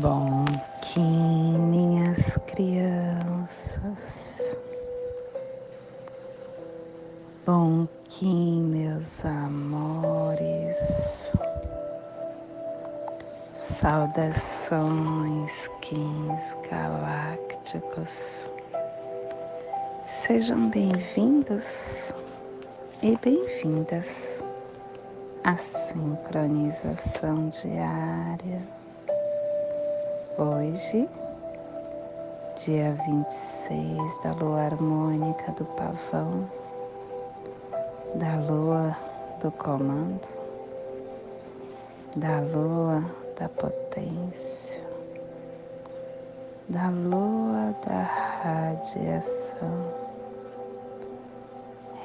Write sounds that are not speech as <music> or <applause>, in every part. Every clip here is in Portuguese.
Bom Kim, minhas crianças. Bom Kim, meus amores. Saudações, Kins galácticos. Sejam bem-vindos e bem-vindas à sincronização diária Hoje, dia 26 da lua harmônica do pavão, da lua do comando, da lua da potência, da lua da radiação,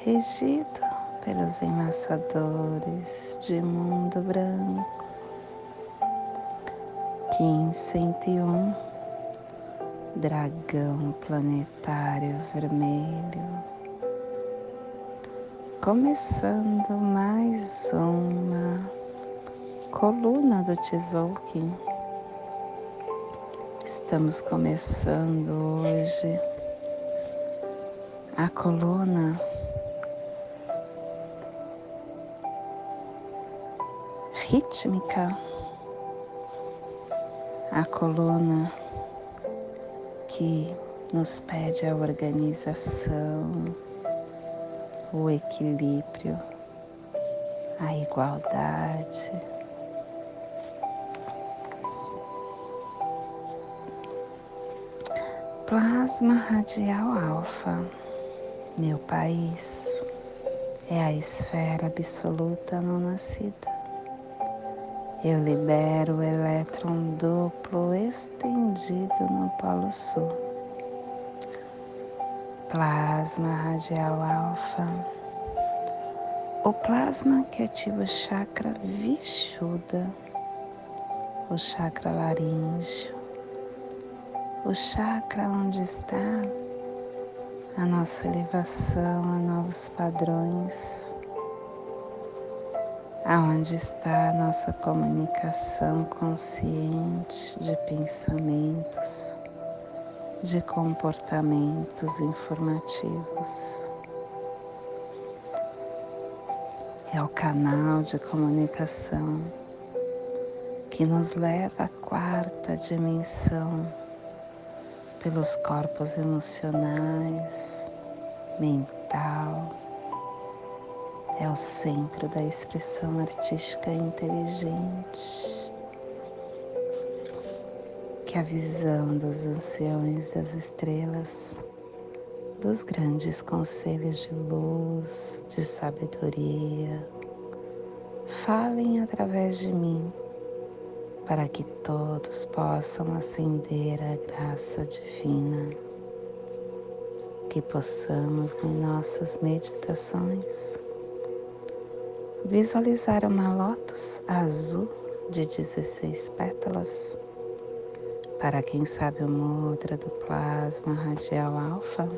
regido pelos enlaçadores de mundo branco Kim 101, dragão planetário vermelho. Começando mais uma coluna do Tzolk'in. Estamos começando hoje a coluna rítmica a coluna que nos pede a organização, o equilíbrio, a igualdade. Plasma radial alfa, meu país, é a esfera absoluta não nascida eu libero o elétron duplo estendido no Polo Sul. Plasma radial alfa. O plasma que ativa o chakra Vishuddha, o chakra laríngeo, o chakra onde está a nossa elevação a novos padrões aonde está a nossa comunicação consciente de pensamentos, de comportamentos informativos. É o canal de comunicação que nos leva à quarta dimensão pelos corpos emocionais, mental, é o centro da expressão artística inteligente, que a visão dos anciões das estrelas, dos grandes conselhos de luz, de sabedoria, falem através de mim, para que todos possam acender a graça divina, que possamos em nossas meditações visualizar uma lótus azul de 16 pétalas. Para quem sabe o mudra do plasma radial alfa,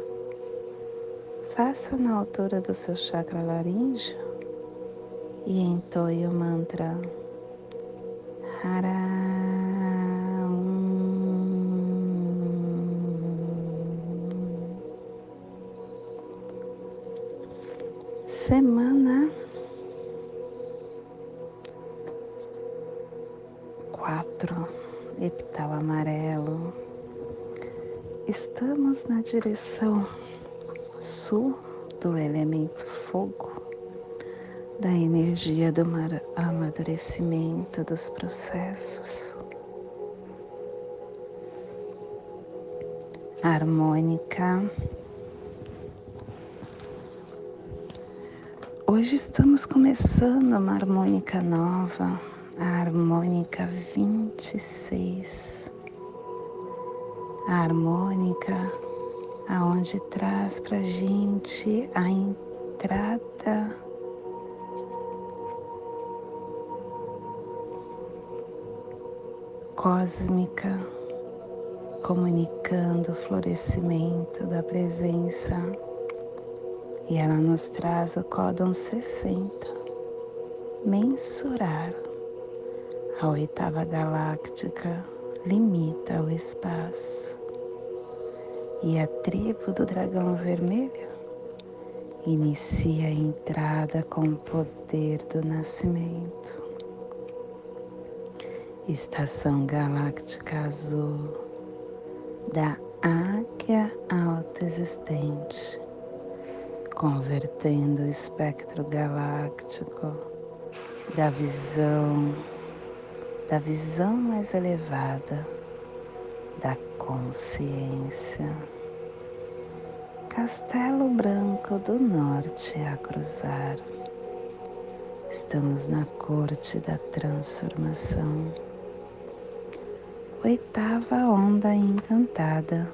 faça na altura do seu chakra laríngeo e entoie o mantra Hara. Semana epital amarelo. Estamos na direção sul do elemento fogo, da energia do amadurecimento dos processos. Harmônica. Hoje estamos começando uma harmônica nova a harmônica 26, a harmônica aonde traz para gente a entrada cósmica, comunicando o florescimento da presença. E ela nos traz o códon 60, mensurar a oitava galáctica, limita o espaço. E a tribo do dragão vermelho inicia a entrada com o poder do nascimento. Estação galáctica azul da águia autoexistente, convertendo o espectro galáctico da visão, da visão mais elevada da consciência. Castelo Branco do Norte a cruzar. Estamos na corte da transformação. Oitava onda encantada.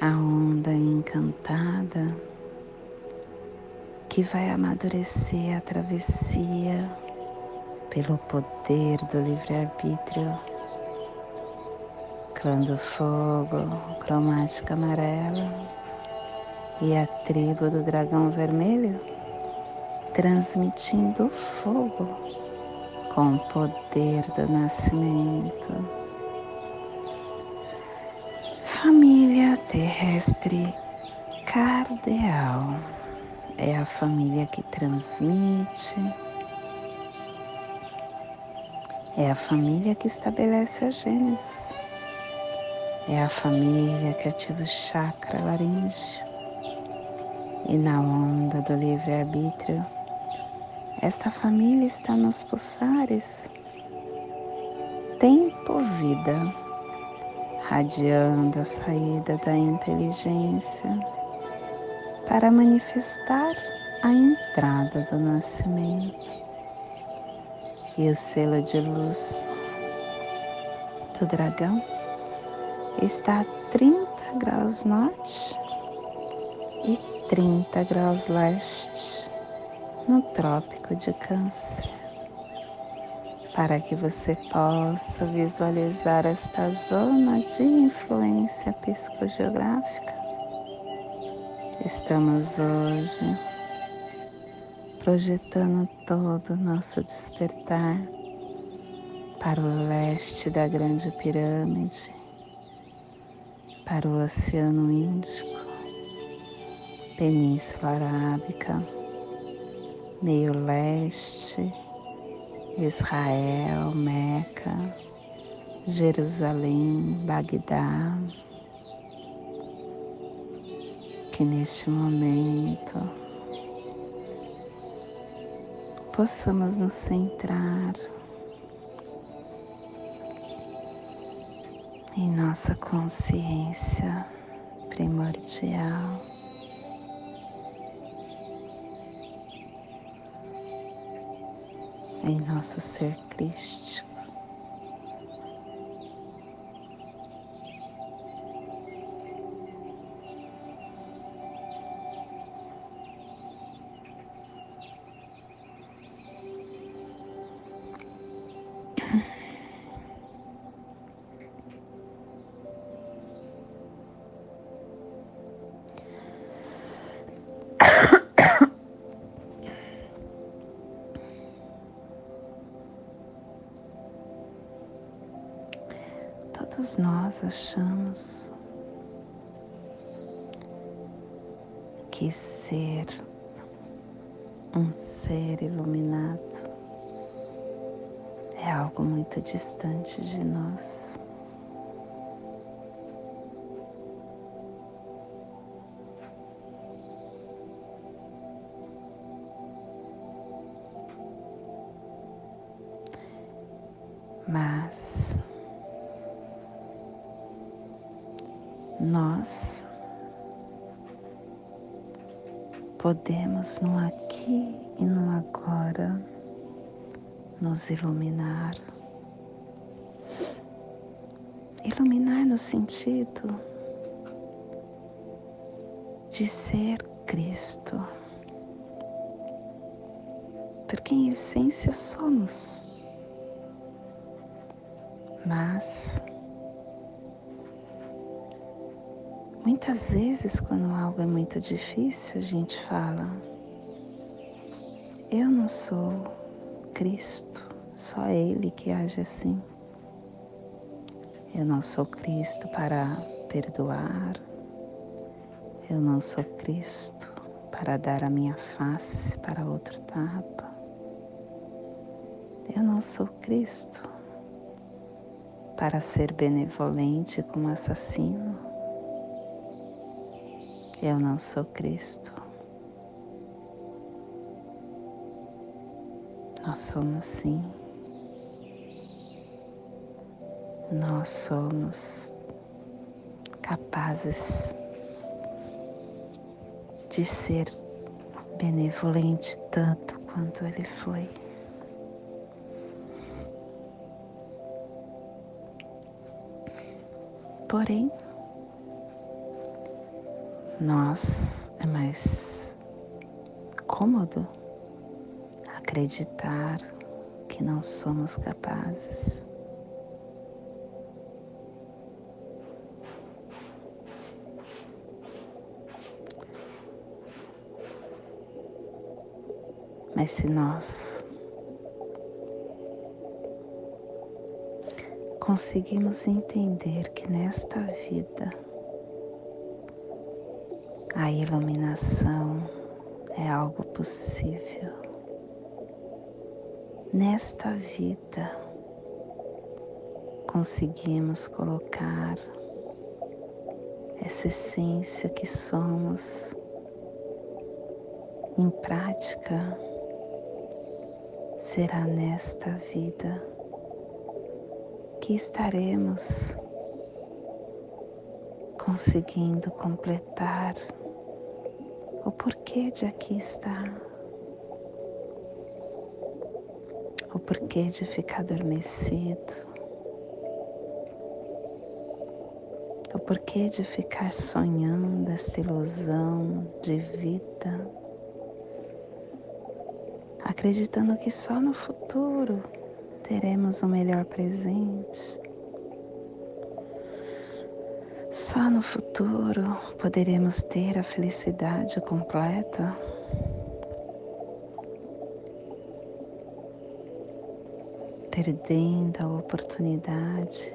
A onda encantada que vai amadurecer a travessia pelo poder do livre-arbítrio. Clã do fogo, cromática amarela e a tribo do dragão vermelho transmitindo fogo com o poder do nascimento. Família terrestre cardeal é a família que transmite, é a família que estabelece a Gênesis, é a família que ativa o chakra laríngeo. E na onda do livre-arbítrio, esta família está nos pulsares, tempo-vida, radiando a saída da inteligência para manifestar a entrada do nascimento. E o selo de luz do dragão está a 30 graus norte e 30 graus leste no Trópico de Câncer, para que você possa visualizar esta zona de influência psicogeográfica Estamos hoje projetando todo o nosso despertar para o leste da Grande Pirâmide, para o Oceano Índico, Península Arábica, meio leste, Israel, Meca, Jerusalém, Bagdá que neste momento possamos nos centrar em nossa consciência primordial. Em nosso ser crístico. Todos nós achamos que ser um ser iluminado é algo muito distante de nós. Nós podemos no aqui e no agora nos iluminar. Iluminar no sentido de ser Cristo, porque em essência somos, mas Muitas vezes, quando algo é muito difícil, a gente fala: Eu não sou Cristo, só Ele que age assim. Eu não sou Cristo para perdoar. Eu não sou Cristo para dar a minha face para outro tapa. Eu não sou Cristo para ser benevolente com um assassino. Eu não sou Cristo. Nós somos sim. Nós somos capazes de ser benevolente tanto quanto ele foi. Porém, nós é mais cômodo acreditar que não somos capazes. Mas se nós conseguimos entender que nesta vida a iluminação é algo possível, nesta vida conseguimos colocar essa essência que somos em prática. Será nesta vida que estaremos conseguindo completar porquê de aqui estar, o porquê de ficar adormecido, o porquê de ficar sonhando essa ilusão de vida? Acreditando que só no futuro teremos o melhor presente. Só no futuro poderemos ter a felicidade completa. Perdendo a oportunidade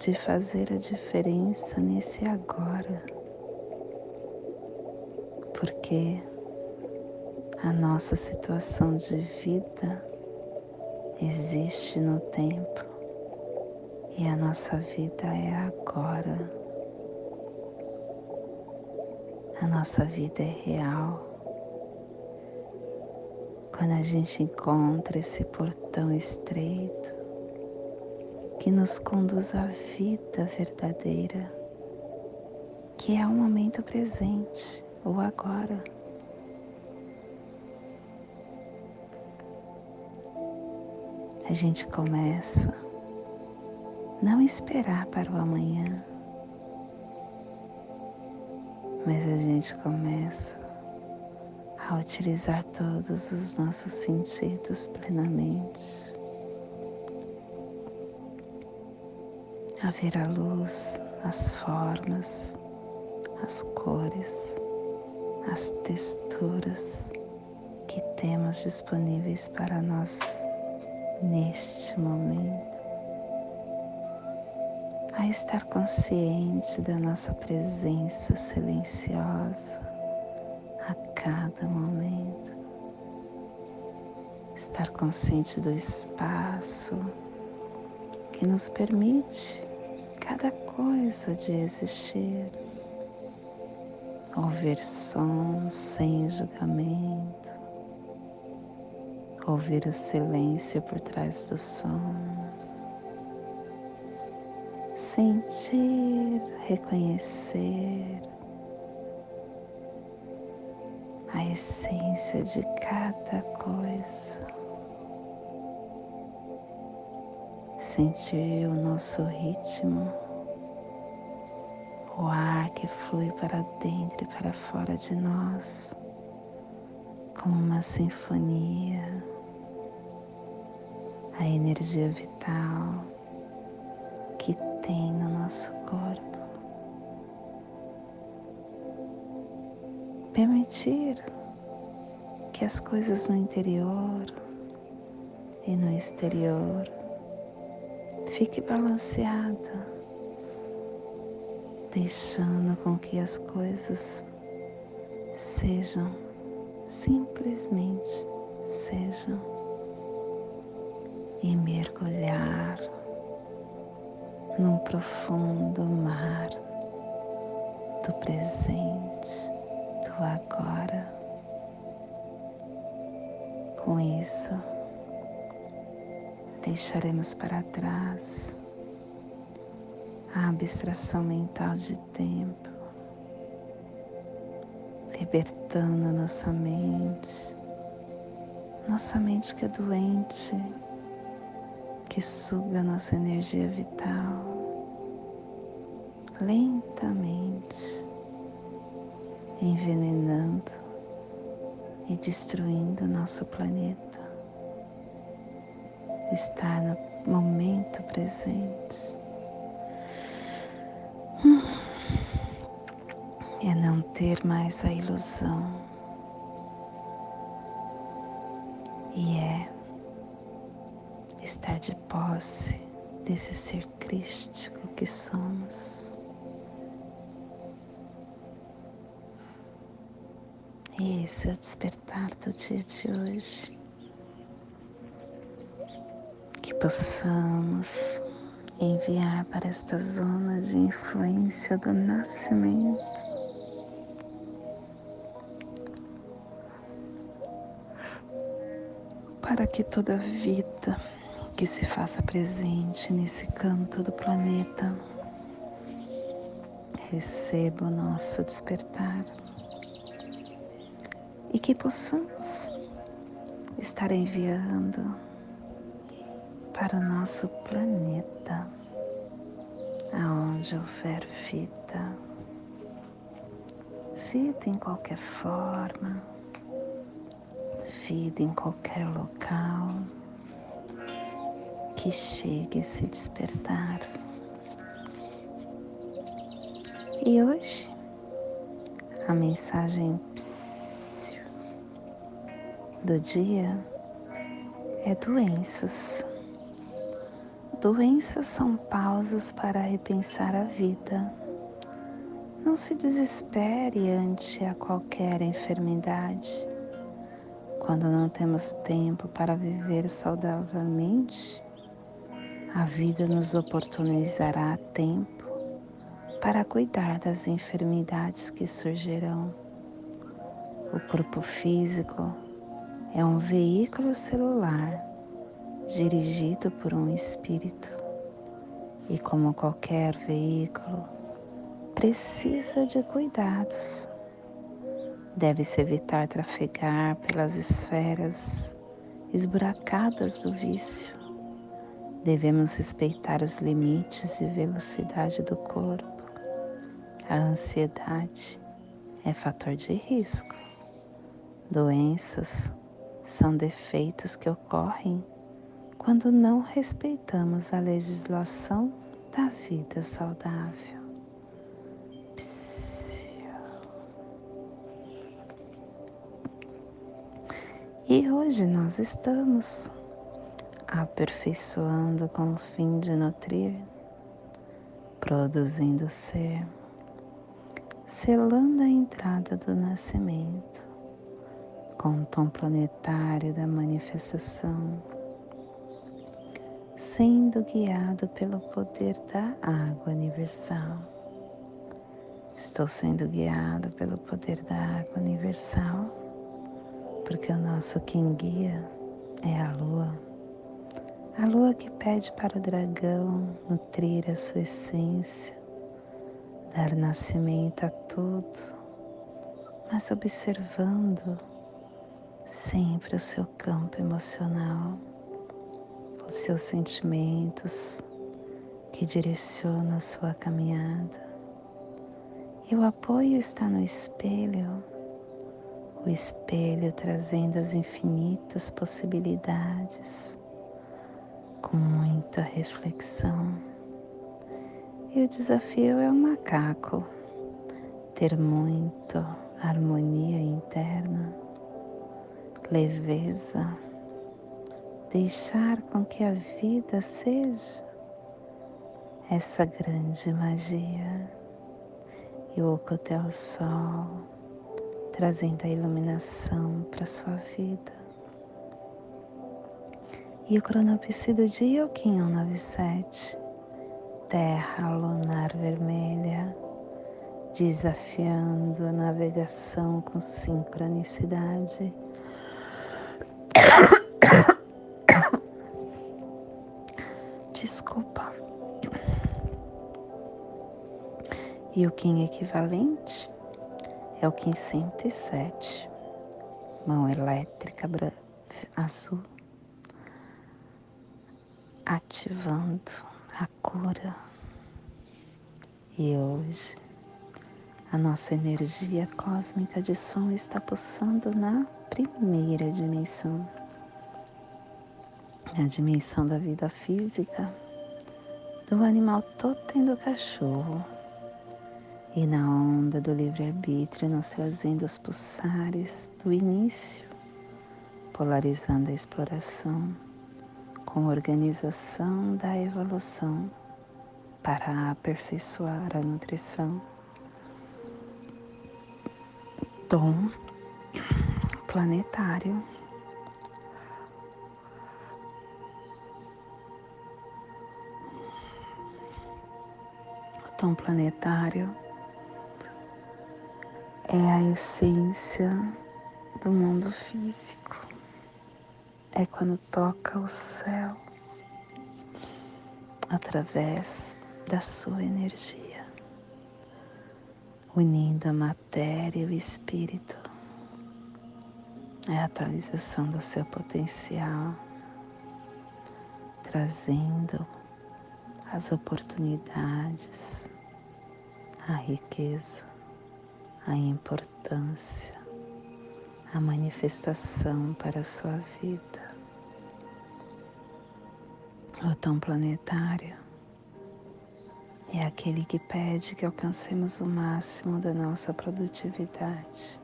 de fazer a diferença nesse agora. Porque a nossa situação de vida existe no tempo e a nossa vida é agora. A nossa vida é real. Quando a gente encontra esse portão estreito que nos conduz à vida verdadeira, que é o momento presente, ou agora. a gente começa não esperar para o amanhã, mas a gente começa a utilizar todos os nossos sentidos plenamente, a ver a luz, as formas, as cores, as texturas que temos disponíveis para nós neste momento, a estar consciente da nossa presença silenciosa a cada momento, estar consciente do espaço que nos permite cada coisa de existir, ouvir sons sem julgamento. Ouvir o silêncio por trás do som, sentir, reconhecer a essência de cada coisa, sentir o nosso ritmo, o ar que flui para dentro e para fora de nós como uma sinfonia a energia vital tem no nosso corpo. Permitir que as coisas no interior e no exterior fique balanceada, deixando com que as coisas sejam simplesmente sejam e mergulhar num profundo mar do presente, do agora. Com isso, deixaremos para trás a abstração mental de tempo, libertando nossa mente, nossa mente que é doente, que suga nossa energia vital lentamente, envenenando e destruindo nosso planeta. Estar no momento presente é não ter mais a ilusão e é estar de posse desse ser crístico que somos. Esse é o despertar do dia de hoje. Que possamos enviar para esta zona de influência do nascimento para que toda vida que se faça presente nesse canto do planeta receba o nosso despertar que possamos estar enviando para o nosso planeta, aonde houver vida, vida em qualquer forma, vida em qualquer local, que chegue a se despertar. E hoje, a mensagem do dia é doenças. Doenças são pausas para repensar a vida. Não se desespere ante a qualquer enfermidade. Quando não temos tempo para viver saudavelmente, a vida nos oportunizará tempo para cuidar das enfermidades que surgirão. O corpo físico é um veículo celular dirigido por um espírito e, como qualquer veículo, precisa de cuidados. Deve-se evitar trafegar pelas esferas esburacadas do vício. Devemos respeitar os limites de velocidade do corpo. A ansiedade é fator de risco. Doenças são defeitos que ocorrem quando não respeitamos a legislação da vida saudável. E hoje nós estamos aperfeiçoando com o fim de nutrir, produzindo ser, selando a entrada do nascimento com o tom planetário da manifestação, sendo guiado pelo poder da água universal. Estou sendo guiado pelo poder da água universal, porque o nosso quem guia é a lua. A lua que pede para o dragão nutrir a sua essência, dar nascimento a tudo, mas observando sempre o seu campo emocional, os seus sentimentos que direcionam a sua caminhada. E o apoio está no espelho, o espelho trazendo as infinitas possibilidades, com muita reflexão. E o desafio é o macaco, ter muito harmonia interna leveza, deixar com que a vida seja essa grande magia e o Ocotel Sol trazendo a iluminação para sua vida. E o cronopse do dia, o Kim 197, Terra Lunar Vermelha, desafiando a navegação com sincronicidade. E o Kim equivalente é o Kim 107, mão elétrica azul, ativando a cura. E hoje a nossa energia cósmica de som está pulsando na primeira dimensão, na dimensão da vida física, do animal totem do cachorro. E na onda do livre-arbítrio nós fazendo os pulsares do início, polarizando a exploração com organização da evolução para aperfeiçoar a nutrição tom planetário. O tom planetário é a essência do mundo físico. É quando toca o céu através da sua energia unindo a matéria e o espírito. É a atualização do seu potencial, trazendo as oportunidades, a riqueza, a importância, a manifestação para a sua vida. O tom planetário é aquele que pede que alcancemos o máximo da nossa produtividade,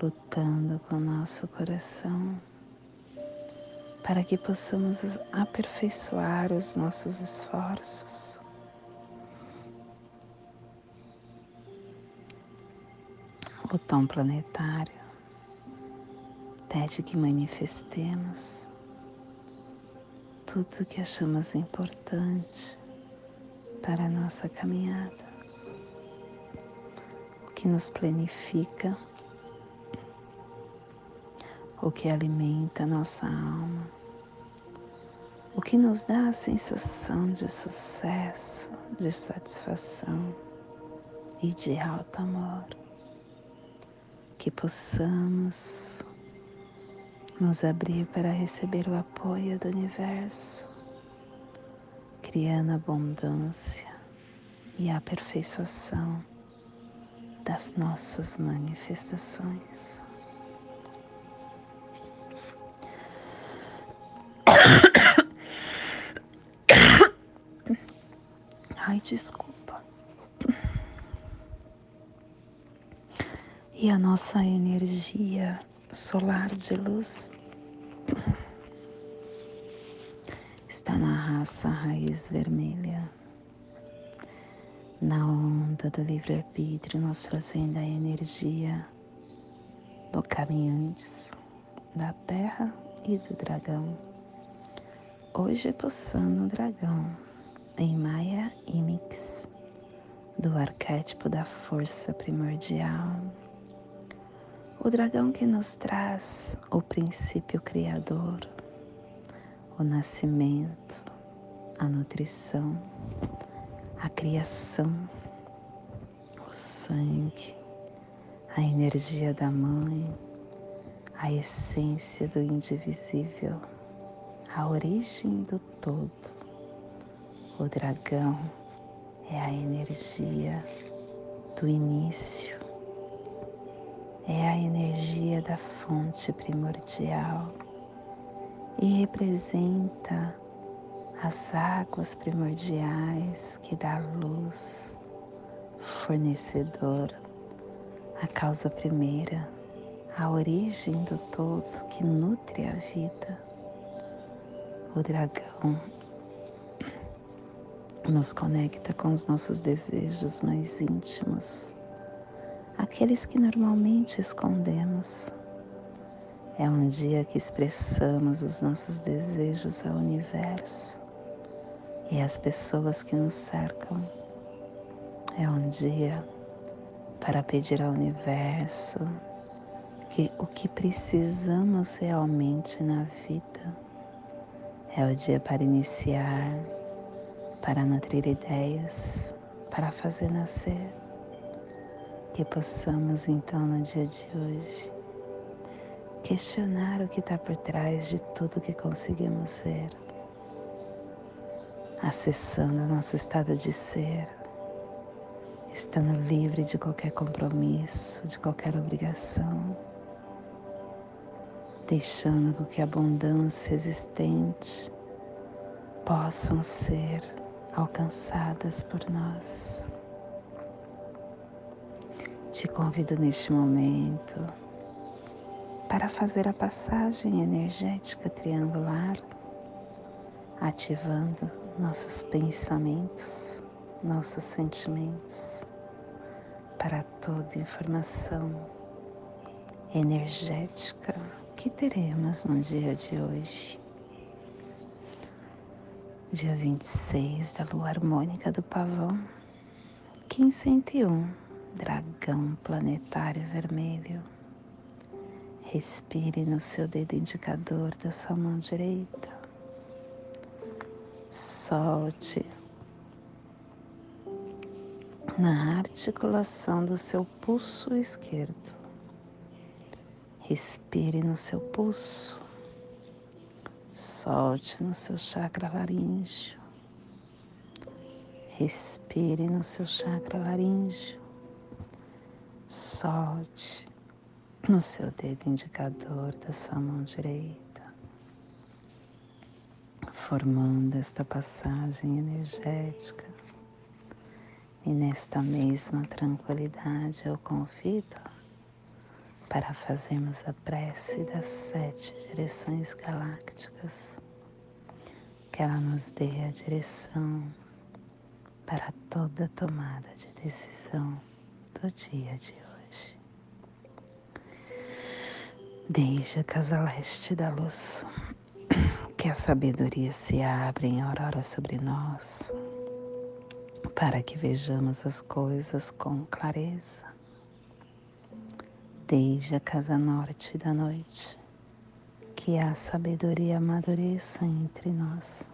lutando com o nosso coração para que possamos aperfeiçoar os nossos esforços. O tom planetário pede que manifestemos tudo o que achamos importante para a nossa caminhada, o que nos planifica, o que alimenta nossa alma, o que nos dá a sensação de sucesso, de satisfação e de alto amor. Que possamos nos abrir para receber o apoio do universo criando abundância e aperfeiçoação das nossas manifestações. <coughs> Ai, desculpa. E a nossa energia solar de luz está na raça raiz vermelha. Na onda do livre-arbítrio, nós trazendo a energia do caminhantes, da terra e do dragão. Hoje pulsando o dragão em Maya Imix, do arquétipo da força primordial. O dragão que nos traz o princípio criador, o nascimento, a nutrição, a criação, o sangue, a energia da mãe, a essência do indivisível, a origem do todo. O dragão é a energia do início, é a energia da fonte primordial e representa as águas primordiais que dá luz, fornecedor, a causa primeira, a origem do todo que nutre a vida. O dragão nos conecta com os nossos desejos mais íntimos, aqueles que normalmente escondemos. É um dia que expressamos os nossos desejos ao universo e às pessoas que nos cercam. É um dia para pedir ao universo que o que precisamos realmente na vida é o dia para iniciar, para nutrir ideias, para fazer nascer. Que possamos então no dia de hoje questionar o que está por trás de tudo que conseguimos ver, acessando o nosso estado de ser, estando livre de qualquer compromisso, de qualquer obrigação deixando que a abundância existente possam ser alcançadas por nós. Te convido neste momento para fazer a passagem energética triangular, ativando nossos pensamentos, nossos sentimentos, para toda informação energética que teremos no dia de hoje. Dia 26 da lua harmônica do pavão, 1501, dragão planetário vermelho. Respire no seu dedo indicador da sua mão direita. Solte na articulação do seu pulso esquerdo. Respire no seu pulso. Solte no seu chakra laríngeo. Respire no seu chakra laríngeo. Solte no seu dedo indicador da sua mão direita, formando esta passagem energética. E nesta mesma tranquilidade eu convido para fazermos a prece das sete direções galácticas, que ela nos dê a direção para toda tomada de decisão do dia de hoje. Desde a casa leste da luz, que a sabedoria se abra em aurora sobre nós, para que vejamos as coisas com clareza desde a casa norte da noite, que a sabedoria amadureça entre nós,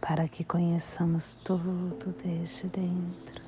para que conheçamos tudo desde dentro,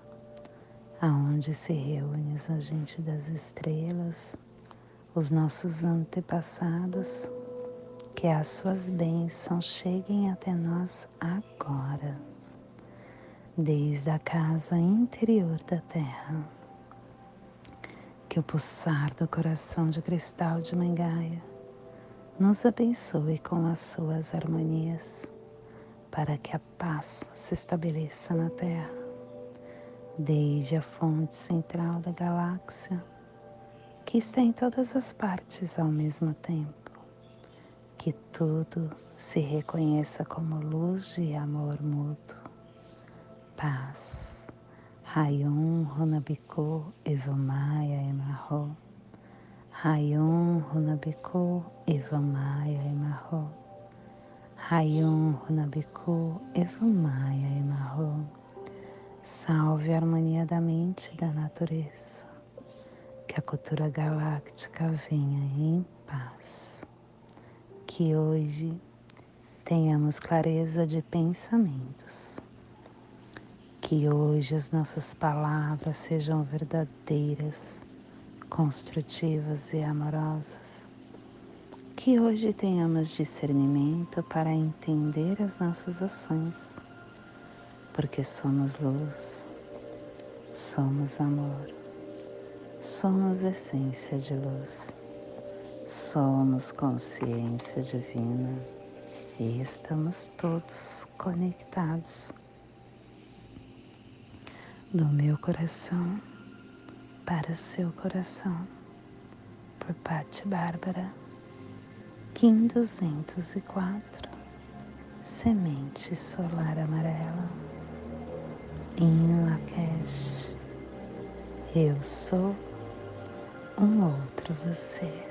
aonde se reúnem os agentes das estrelas, os nossos antepassados, que as suas bênçãos cheguem até nós agora, desde a casa interior da Terra. Que o pulsar do coração de cristal de Mangaia nos abençoe com as suas harmonias, para que a paz se estabeleça na Terra, desde a fonte central da galáxia, que está em todas as partes ao mesmo tempo, que tudo se reconheça como luz e amor mútuo, paz Rayon Runabiko Evamaya Emarro. Rayon Runabiko Evamaya Emarro. Rayon Runabiko Evamaya Emarro. Salve a harmonia da mente e da natureza. Que a cultura galáctica venha em paz. Que hoje tenhamos clareza de pensamentos que hoje as nossas palavras sejam verdadeiras, construtivas e amorosas. Que hoje tenhamos discernimento para entender as nossas ações, porque somos luz, somos amor, somos essência de luz, somos consciência divina e estamos todos conectados. Do meu coração para o seu coração, por Patti Bárbara, Kim 204, Semente Solar Amarela, em Lakesh, eu sou um outro você.